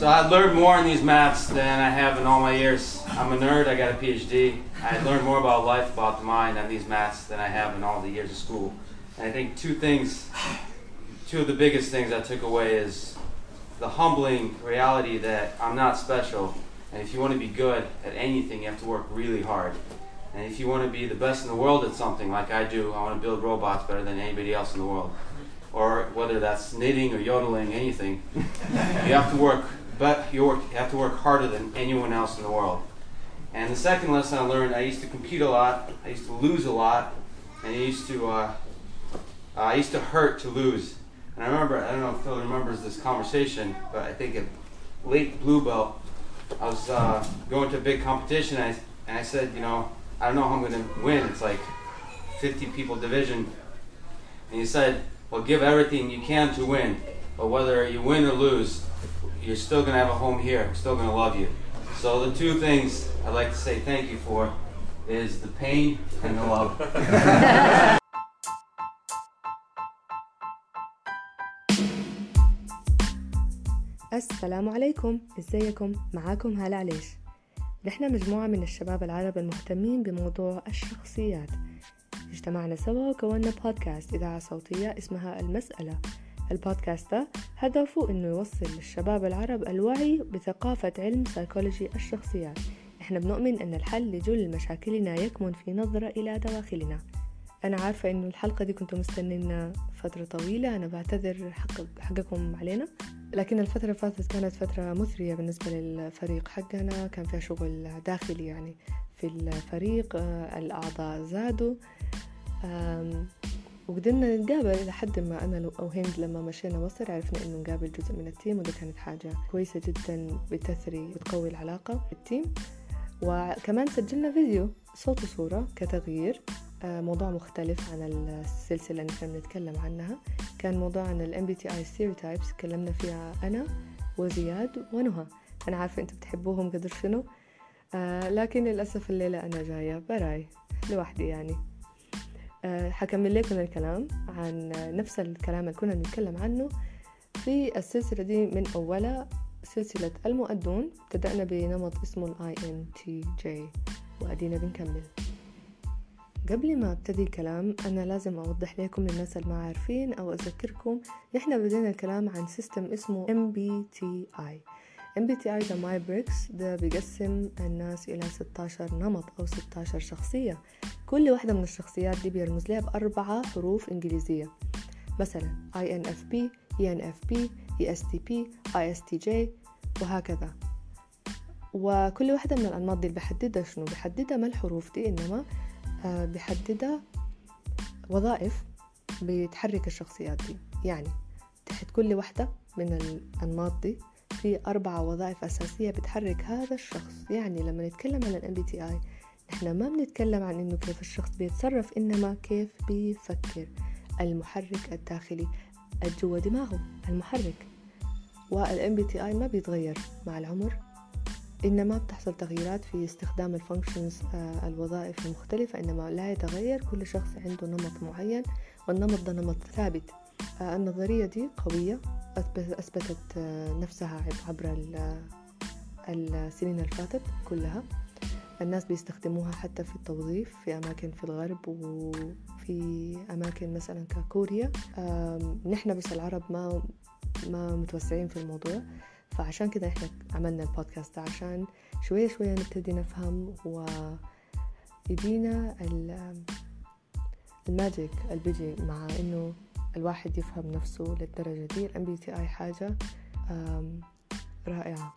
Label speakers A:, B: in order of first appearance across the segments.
A: So I learned more in these maths than I have in all my years. I'm a nerd. I got a PhD. I learned more about life, about the mind, on these maths than I have in all the years of school. And I think two things, two of the biggest things I took away is the humbling reality that I'm not special. And if you want to be good at anything, you have to work really hard. And if you want to be the best in the world at something, like I do, I want to build robots better than anybody else in the world. Or whether that's knitting or yodeling, anything, you have to work. But you, work, you have to work harder than anyone else in the world. And the second lesson I learned, I used to compete a lot. I used to lose a lot, and I used to, uh, I used to hurt to lose. And I remember, I don't know if Phil remembers this conversation, but I think at late blue belt, I was uh, going to a big competition, and I, and I said, you know, I don't know how I'm going to win. It's like 50 people division. And he said, well, give everything you can to win. But whether you win or lose, you're still going to have a home here. I'm still going to love you. So the two things I'd like to say thank you for is the pain and the love.
B: السلام عليكم ازيكم معاكم هالة عليش نحن مجموعة من الشباب العرب المهتمين بموضوع الشخصيات اجتمعنا سوا وكونا بودكاست إذاعة صوتية اسمها المسألة البودكاست ده هدفه إنه يوصل للشباب العرب الوعي بثقافة علم سيكولوجي الشخصيات إحنا بنؤمن أن الحل لجل مشاكلنا يكمن في نظرة إلى دواخلنا. أنا عارفة إنه الحلقة دي كنتوا مستنين فترة طويلة. أنا بعتذر حق حقكم علينا. لكن الفترة اللي فاتت كانت فترة مثرية بالنسبة للفريق حقنا. كان فيها شغل داخلي يعني في الفريق. آه، الأعضاء زادوا. وقدرنا نتقابل لحد ما. أنا أو هند لما مشينا مصر عرفنا إنه نقابل جزء من ال team وده كانت حاجة كويسة جدا بتثري وتقوي العلاقة بال team وكمان سجلنا فيديو صوت وصورة كتغيير آه، موضوع مختلف عن السلسلة اللي كنا بنتكلم عنها. كان موضوع عن ال MBTI stereotypes تكلمنا فيها أنا وزياد ونهى. أنا عارفة أنتوا بتحبوهم قدر شنو. آه لكن للأسف الليلة أنا جاية براي لوحدي يعني. حكمل لكم الكلام عن نفس الكلام اللي كنا نتكلم عنه في السلسلة دي من أولها سلسلة المؤدون. ابتدأنا بنمط اسمه ال INTJ وأدينا بنكمل. قبل ما أبتدي الكلام أنا لازم أوضح لكم للناس اللي ما عارفين أو أذكركم نحن بدينا الكلام عن system اسمه MBTI MBTI ده Myers Briggs ده بيقسم الناس إلى 16 نمط أو 16 شخصية. كل واحدة من الشخصيات دي بيرمز لها بأربعة حروف إنجليزية. مثلا INFP ENFP ESTP ISTJ وهكذا. وكل واحدة من الأنماط دي بحددها شنو؟ بحددها ما الحروف دي إنما آه، بحددها وظائف بتحرك الشخصيات دي. يعني تحت كل واحدة من الأنماط دي في أربع وظائف أساسية بتحرك هذا الشخص. يعني لما نتكلم عن ال MBTI نحن ما بنتكلم عن إنه كيف الشخص بيتصرف إنما كيف بيفكر. المحرك الداخلي الجوا دماغه المحرك. وال MBTI ما بيتغير مع العمر إنما بتحصل تغييرات في استخدام الفانكشنز آه، الوظائف المختلفة. إنما لا يتغير كل شخص عنده نمط معين والنمط ده نمط ثابت. آه، النظرية دي قوية. أثبتت آه، نفسها عبر السنين اللي فاتت كلها. الناس بيستخدموها حتى في التوظيف في أماكن في الغرب وفي أماكن مثلا ككوريا. نحن بس العرب ما ما متوسعين في الموضوع. فعشان كده إحنا عملنا البودكاست ده عشان شوية شوية نبتدي نفهم و يدينا ال magic اللي بيجي مع إنه الواحد يفهم نفسه للدرجة دي. تي اي حاجة رائعة.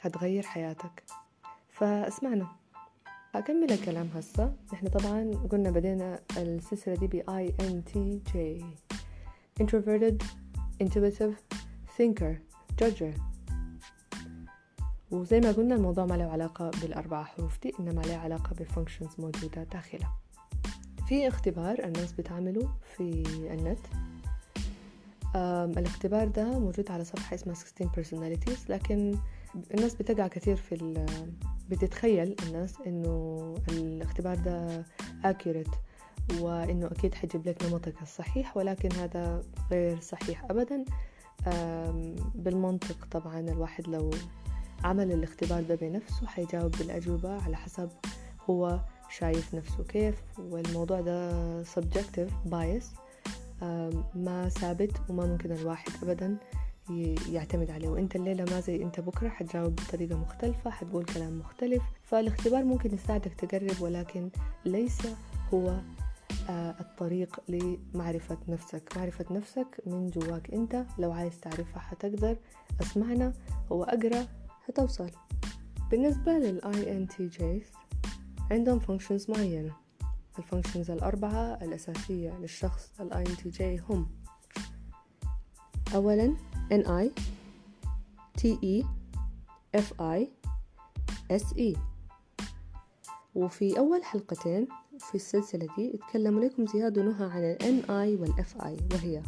B: هتغير حياتك. فاسمعنا. أكمل الكلام هسه نحن طبعا قلنا بدينا السلسلة دي ب INTJ Introverted Intuitive Thinker Judger. وزي ما قلنا الموضوع ما له علاقة بالأربع حروف دي إنما له علاقة بفانكشنز موجودة داخلها في اختبار الناس بتعمله في النت. الاختبار ده موجود على صفحة اسمها 16 personalities لكن الناس بتقع كثير في بتتخيل الناس إنه الاختبار ده accurate وإنه أكيد حيجيب لك نمطك الصحيح ولكن هذا غير صحيح ابدا. بالمنطق طبعا الواحد لو عمل الاختبار ده بنفسه حيجاوب بالأجوبة على حسب هو شايف نفسه كيف والموضوع ده subjective bias ما ثابت وما ممكن الواحد أبدا يعتمد عليه. وإنت الليلة ما زي إنت بكرة حتجاوب بطريقة مختلفة حتقول كلام مختلف. فالاختبار ممكن يساعدك تقرب ولكن ليس هو آه، الطريق لمعرفة نفسك. معرفة نفسك من جواك إنت. لو عايز تعرفها حتقدر. اسمعنا وأقرأ. حتوصل. بالنسبة لل INTJs عندهم functions معينة. الفانكشنز الأربعة الأساسية للشخص ال INTJ هم. أولا NI TE FI SE وفي أول حلقتين في السلسلة دي اتكلم لكم زياد ونهى عن ال NI وال FI وهي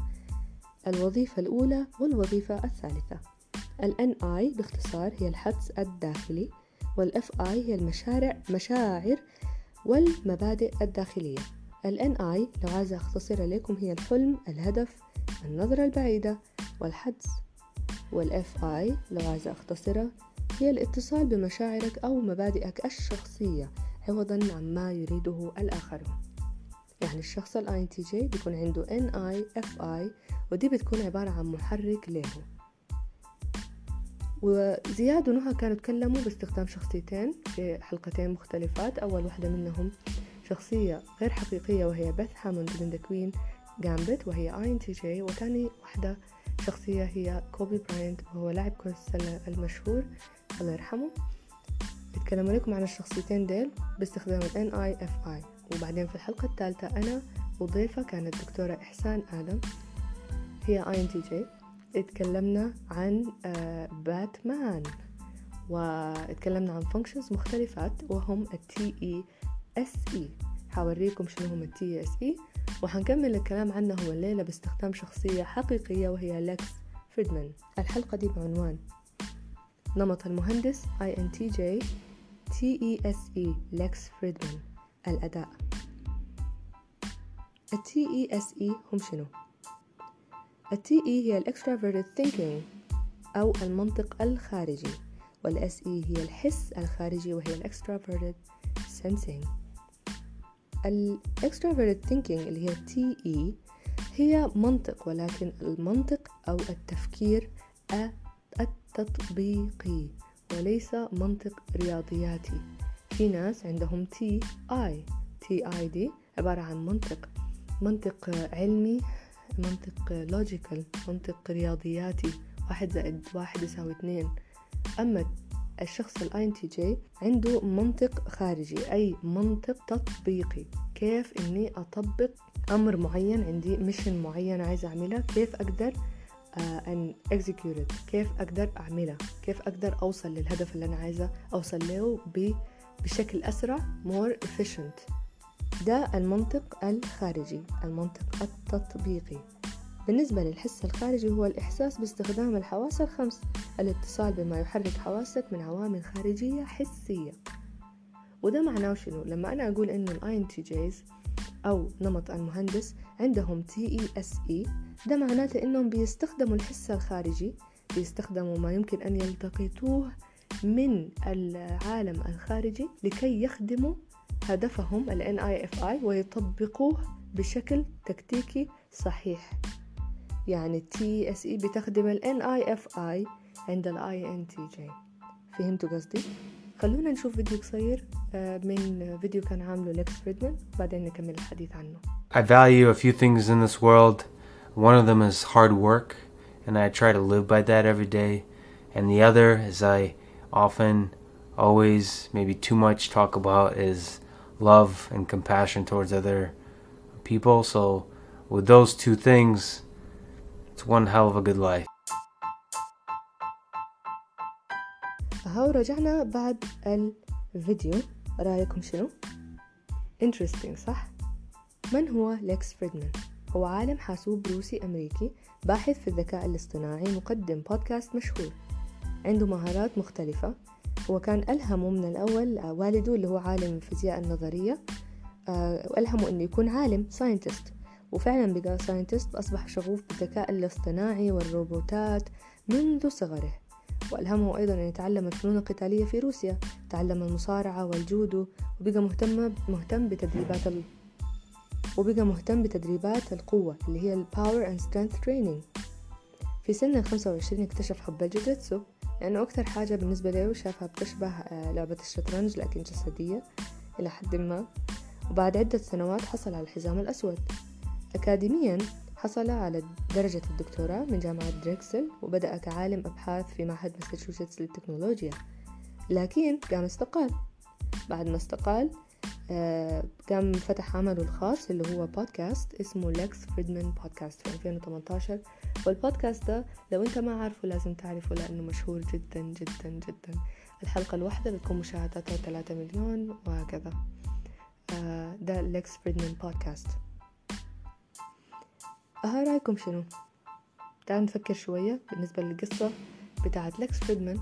B: الوظيفة الأولى والوظيفة الثالثة. ال NI باختصار هي الحدس الداخلي والإف آي هي المشارع مشاعر والمبادئ الداخلية. ال NI لو عايزة أختصرها لكم هي الحلم الهدف النظرة البعيدة والحدس. وال FI لو عايزة أختصرها هي الاتصال بمشاعرك أو مبادئك الشخصية. عوضا عما يريده الآخرون يعني الشخص ال INTJ بيكون عنده NI FI ودي بتكون عبارة عن محرك له. وزياد ونهى كانوا تكلموا باستخدام شخصيتين في حلقتين مختلفات. أول واحدة منهم شخصية غير حقيقية وهي Beth Harmon من The Queen's Gambit وهي INTJ. وتاني واحدة شخصية هي كوبي براينت وهو لاعب كرة السلة المشهور الله يرحمه. بتكلم لكم عن الشخصيتين ديل باستخدام ال NIFI وبعدين في الحلقة الثالثة أنا وضيفة كانت دكتورة إحسان آدم هي INTJ اتكلمنا عن باتمان آه، واتكلمنا عن functions مختلفات وهم ال TE SE حوريكم شنو هم ال TESE وحنكمل الكلام عنه هو الليلة باستخدام شخصية حقيقية وهي لكس فريدمان. الحلقة دي بعنوان نمط المهندس INTJ TESE لكس فريدمان. الأداء. ال TESE هم شنو؟ ال TE هي ال Extroverted Thinking أو المنطق الخارجي وال SE هي الحس الخارجي وهي ال Extroverted Sensing. Extroverted Thinking اللي هي TE هي منطق ولكن المنطق أو التفكير التطبيقي وليس منطق رياضياتي. في ناس عندهم TI TI دي عبارة عن منطق منطق علمي منطق logical منطق رياضياتي. واحد زائد واحد يساوي اثنين. أما الشخص ال INTJ عنده منطق خارجي أي منطق تطبيقي. كيف إني أطبق أمر معين؟ عندي ميشن معين عايزة أعملها. كيف أقدر أن uh, execute كيف أقدر أعملها؟ كيف أقدر أوصل للهدف اللي أنا عايزة؟ أوصل له بشكل أسرع more efficient. ده المنطق الخارجي المنطق التطبيقي. بالنسبة للحس الخارجي هو الإحساس باستخدام الحواس الخمس. الاتصال بما يحرك حواسك من عوامل خارجية حسية. وده معناه شنو؟ لما أنا أقول إنه ال INTJs أو نمط المهندس عندهم TESE ده معناته إنهم بيستخدموا الحس الخارجي بيستخدموا ما يمكن أن يلتقطوه من العالم الخارجي لكي يخدموا هدفهم ال NIFI ويطبقوه بشكل تكتيكي صحيح يعني SE بتخدم ال NIFI عند ال INTJ فهمتوا قصدي؟ خلونا نشوف فيديو قصير من فيديو كان عامله لكس فريدمان وبعدين نكمل الحديث عنه
C: I value a few things in this world. One of them is hard work, and I try to live by that every day. And the other, as I often, always, maybe too much talk about, is love and compassion towards other people. So, with those two things, it's one hell of a good life.
B: هاو رجعنا بعد الفيديو رأيكم شنو؟ interesting صح؟ من هو ليكس فريدمان؟ هو عالم حاسوب روسي أمريكي باحث في الذكاء الاصطناعي مقدم بودكاست مشهور عنده مهارات مختلفة هو كان ألهمه من الأول آه، والده اللي هو عالم الفيزياء النظرية آه، ألهمه أنه يكون عالم scientist وفعلا بقى scientist أصبح شغوف بالذكاء الاصطناعي والروبوتات منذ صغره. وألهمه أيضا أن يتعلم الفنون القتالية في روسيا تعلم المصارعة والجودو وبقى مهتم مهتم بتدريبات ال... وبقى مهتم بتدريبات القوة اللي هي ال power and strength training في سن ال 25 اكتشف حب الجوجيتسو لأنه أكثر حاجة بالنسبة له شافها بتشبه آه، لعبة الشطرنج لكن جسدية إلى حد ما. وبعد عدة سنوات حصل على الحزام الأسود. أكاديميا حصل على درجة الدكتوراه من جامعة دريكسل وبدأ كعالم أبحاث في معهد ماساتشوستس للتكنولوجيا. لكن قام استقال. بعد ما استقال قام فتح عمله الخاص اللي هو بودكاست اسمه لكس فريدمان بودكاست في 2018 والبودكاست ده لو انت ما عارفه لازم تعرفه لأنه مشهور جدا جدا جدا. الحلقة الواحدة بتكون مشاهداتها 3 مليون وهكذا. آه، ده لكس فريدمان بودكاست ها رأيكم شنو؟ تعال نفكر شوية بالنسبة للقصة بتاعت لكس فريدمان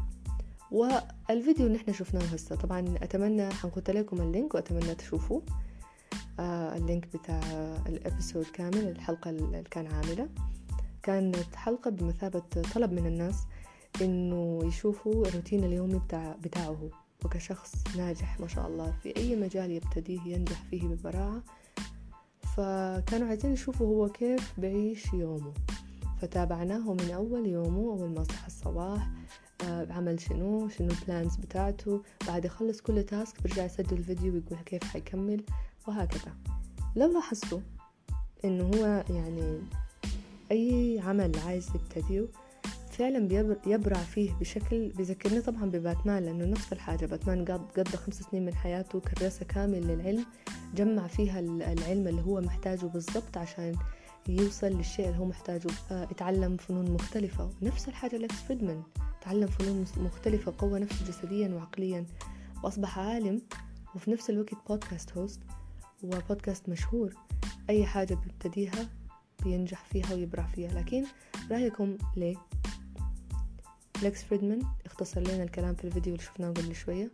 B: والفيديو اللي إحنا شفناه هسه. طبعا أتمنى حنحط لكم ال link وأتمنى تشوفوه. آه ال link بتاع ال episode كامل الحلقة اللي كان عاملة. كانت حلقة بمثابة طلب من الناس إنه يشوفوا الروتين اليومي بتاع بتاعه. وكشخص ناجح ما شاء الله. في أي مجال يبتديه ينجح فيه ببراعة. فكانوا عايزين يشوفوا هو كيف بعيش يومه. فتابعناه من أول يومه أول ما صحى الصباح. عمل شنو شنو ال plans بتاعته. بعد يخلص كل task برجع يسجل فيديو ويقول كيف حيكمل وهكذا. لو لاحظتوا إنه هو يعني أي عمل عايز يبتديه فعلا يبرع فيه بشكل بيذكرني طبعا بباتمان لأنه نفس الحاجة. باتمان قضى خمس سنين من حياته كراسة كامل للعلم جمع فيها العلم اللي هو محتاجه بالضبط عشان يوصل للشيء اللي هو محتاجه. آه، يتعلم فنون مختلفة نفس الحاجة لكس فريدمان تعلم فنون مختلفة قوى نفسه جسديا وعقليا وأصبح عالم وفي نفس الوقت بودكاست هوست وبودكاست مشهور. أي حاجة بيبتديها بينجح فيها ويبرع فيها. لكن رأيكم ليه لكس فريدمان اختصر لنا الكلام في الفيديو اللي شفناه قبل شوية.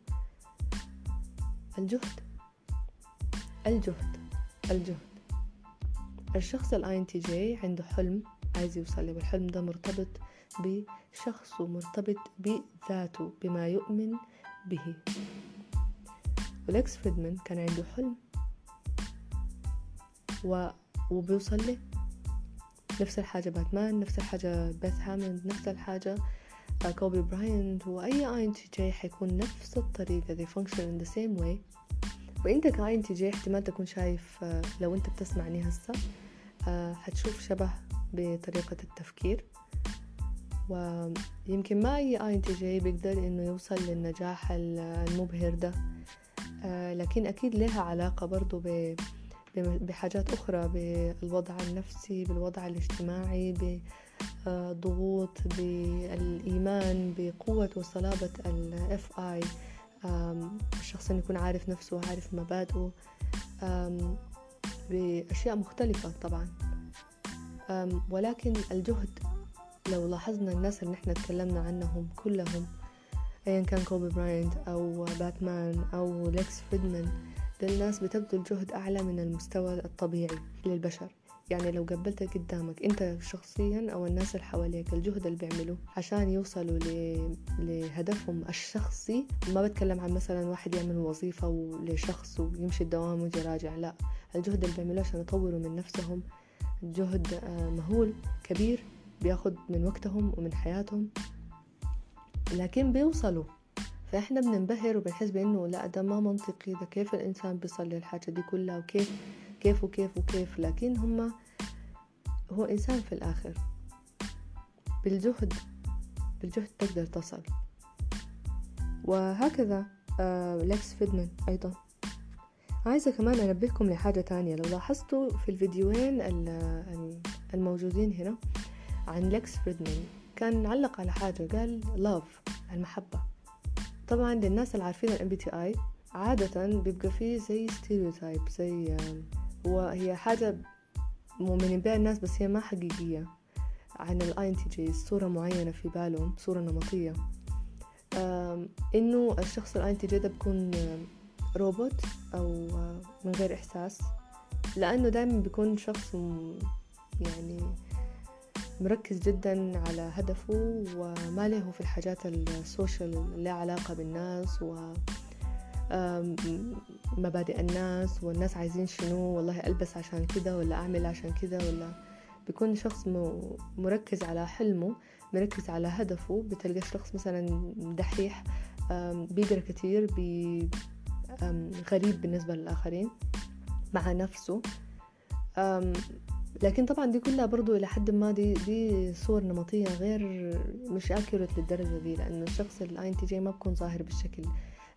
B: الجهد. الجهد. الجهد. الشخص ال INTJ عنده حلم عايز يوصل له والحلم ده مرتبط بشخص ومرتبط بذاته بما يؤمن به. ولكس فريدمان كان عنده حلم و... وبيوصل له. نفس الحاجة باتمان نفس الحاجة Beth Harmon نفس الحاجة كوبي براينت وأي INTJ حيكون نفس الطريقة. They function in the same way. وأنت ك INTJ احتمال تكون شايف آه، لو أنت بتسمعني هسه آه، حتشوف شبه بطريقة التفكير. ويمكن ما أي آي ان تي جي بيقدر إنه يوصل للنجاح المبهر ده. آه، لكن أكيد لها علاقة برضو بحاجات أخرى بالوضع النفسي بالوضع الاجتماعي ضغوط بالإيمان بقوة وصلابة ال FI الشخص أن يكون عارف نفسه وعارف مبادئه. بأشياء مختلفة طبعا. ولكن الجهد لو لاحظنا الناس اللي نحن تكلمنا عنهم كلهم أيا كان كوبي براينت أو باتمان أو ليكس فريدمان الناس بتبذل جهد أعلى من المستوى الطبيعي للبشر. يعني لو قبلتك قدامك أنت شخصيا أو الناس اللي حواليك الجهد اللي بيعملوه عشان يوصلوا لهدفهم الشخصي ما بتكلم عن مثلا واحد يعمل وظيفة لشخص ويمشي الدوام ويجي راجع لا. الجهد اللي بيعملوه عشان يطوروا من نفسهم جهد آه، مهول كبير. بياخد من وقتهم ومن حياتهم. لكن بيوصلوا. فإحنا بننبهر وبنحس بإنه لا ده ما منطقي. ده كيف الإنسان بيصل للحاجة دي كلها وكيف كيف وكيف وكيف. لكن هم هو إنسان في الآخر. بالجهد بالجهد تقدر تصل. وهكذا آه لكس فريدمان أيضا. عايزة كمان أنبهكم لحاجة تانية. لو لاحظتوا في الفيديوين الموجودين هنا عن لكس فريدمان كان علق على حاجة قال love المحبة. طبعا للناس اللي عارفين ال MBTI عادة بيبقى فيه زي stereotype زي وهي حاجة مؤمنين بها الناس بس هي ما حقيقية عن ال INTJ صورة معينة في بالهم صورة نمطية. إنه الشخص ال INTJ ده بيكون روبوت أو من غير إحساس لأنه دائما بيكون شخص يعني مركز جدا على هدفه وما له في الحاجات ال social اللي علاقة بالناس و مبادئ الناس والناس عايزين شنو والله ألبس عشان كده ولا أعمل عشان كده ولا. بيكون شخص مركز على حلمه مركز على هدفه بتلقى شخص مثلا دحيح بيقرأ كتير بي غريب بالنسبة للآخرين مع نفسه. لكن طبعا دي كلها برضو إلى حد ما دي دي صور نمطية غير مش accurate للدرجة دي لأنه الشخص ال INTJ ما بكون ظاهر بالشكل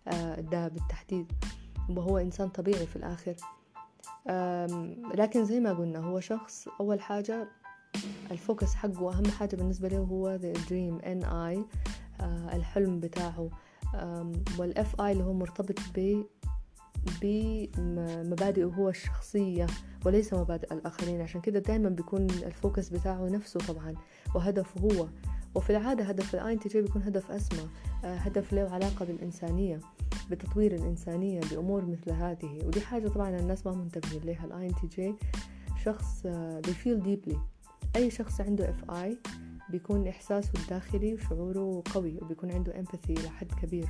B: آه، ده بالتحديد وهو إنسان طبيعي في الآخر. لكن زي ما قلنا هو شخص أول حاجة ال focus حقه أهم حاجة بالنسبة له هو the dream NI آه، الحلم بتاعه. وال Fi اللي هو مرتبط ب بمبادئه هو الشخصية وليس مبادئ الآخرين. عشان كده دايما بيكون ال focus بتاعه نفسه طبعا وهدفه هو. وفي العادة هدف INTJ بيكون هدف أسمى آه، هدف له علاقة بالإنسانية بتطوير الإنسانية بأمور مثل هذه. ودي حاجة طبعا الناس ما منتبهين لها INTJ شخص بي feel deeply أي شخص عنده Fi بيكون إحساسه الداخلي وشعوره قوي وبيكون عنده empathy لحد كبير.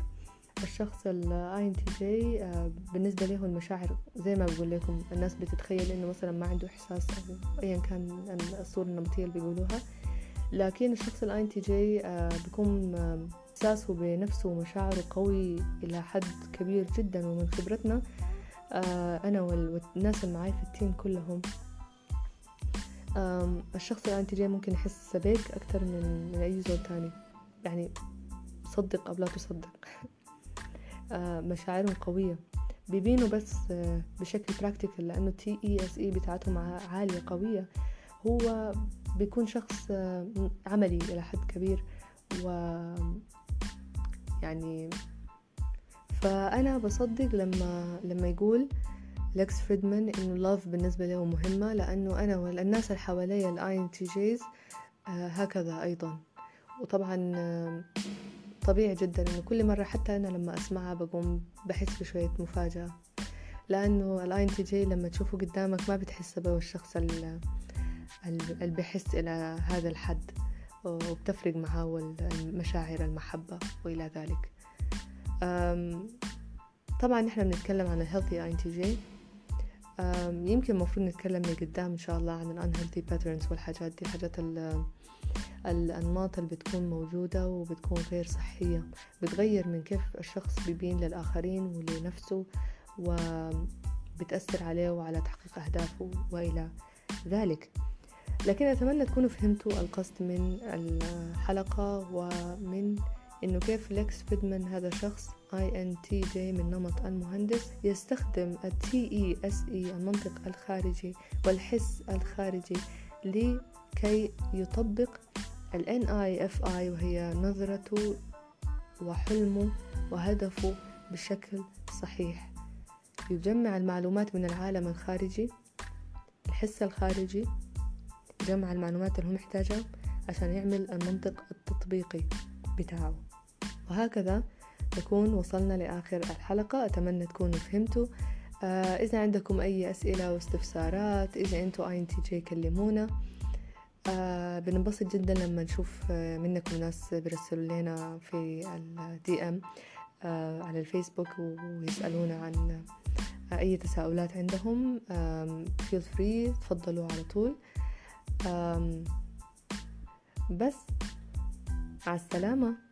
B: الشخص ال INTJ بالنسبة له المشاعر. زي ما بقول لكم الناس بتتخيل إنه مثلا ما عنده إحساس أو ايا كان الصورة النمطية اللي بيقولوها. لكن الشخص ال INTJ بيكون إحساسه بنفسه ومشاعره قوي إلى حد كبير جدا. ومن خبرتنا آه، أنا والناس اللي معاي في ال team كلهم الشخص ال INTJ ممكن يحس بيك أكتر من, من أي زول تاني. يعني صدق أو لا تصدق. آه، مشاعرهم قوية. بيبينوا بس آه، بشكل practical لأنه Te Se بتاعتهم عالية قوية. هو بيكون شخص آه، عملي إلى حد كبير و يعني فأنا بصدق لما لما يقول لكس فريدمان إنه love بالنسبة له مهمة لأنه أنا والناس اللي حواليا ال INTJs هكذا أيضا. وطبعا آه، طبيعي جدا إنه كل مرة حتى أنا لما أسمعها بقوم بحس بشوية مفاجأة. لأنه ال INTJ لما تشوفه قدامك ما بتحس به الشخص اللي بيحس إلى هذا الحد وبتفرق معاه المشاعر المحبة وإلى ذلك. طبعا نحن بنتكلم عن ال healthy INTJ يمكن المفروض نتكلم لقدام إن شاء الله عن ال unhealthy patterns والحاجات دي الحاجات الأنماط اللي بتكون موجودة وبتكون غير صحية. بتغير من كيف الشخص بيبين للآخرين ولنفسه وبتأثر عليه وعلى تحقيق أهدافه وإلى ذلك. لكن أتمنى تكونوا فهمتوا القصد من الحلقة ومن إنه كيف ليكس فيدمان هذا شخص INTJ من نمط المهندس يستخدم ال TESE المنطق الخارجي والحس الخارجي لكي يطبق ال NIFI وهي نظرته وحلمه وهدفه بشكل صحيح. يجمع المعلومات من العالم الخارجي الحس الخارجي جمع المعلومات اللي هو محتاجها عشان يعمل المنطق التطبيقي بتاعه. وهكذا نكون وصلنا لآخر الحلقة. أتمنى تكونوا فهمتوا. آه إذا عندكم أي أسئلة واستفسارات إذا أنتوا اي تي جي كلمونا. آه بننبسط جدا لما نشوف آه منكم ناس بيرسلوا لنا في ال DM آه على الفيسبوك ويسألونا عن أي تساؤلات عندهم. feel free تفضلوا على طول. بس مع السلامة.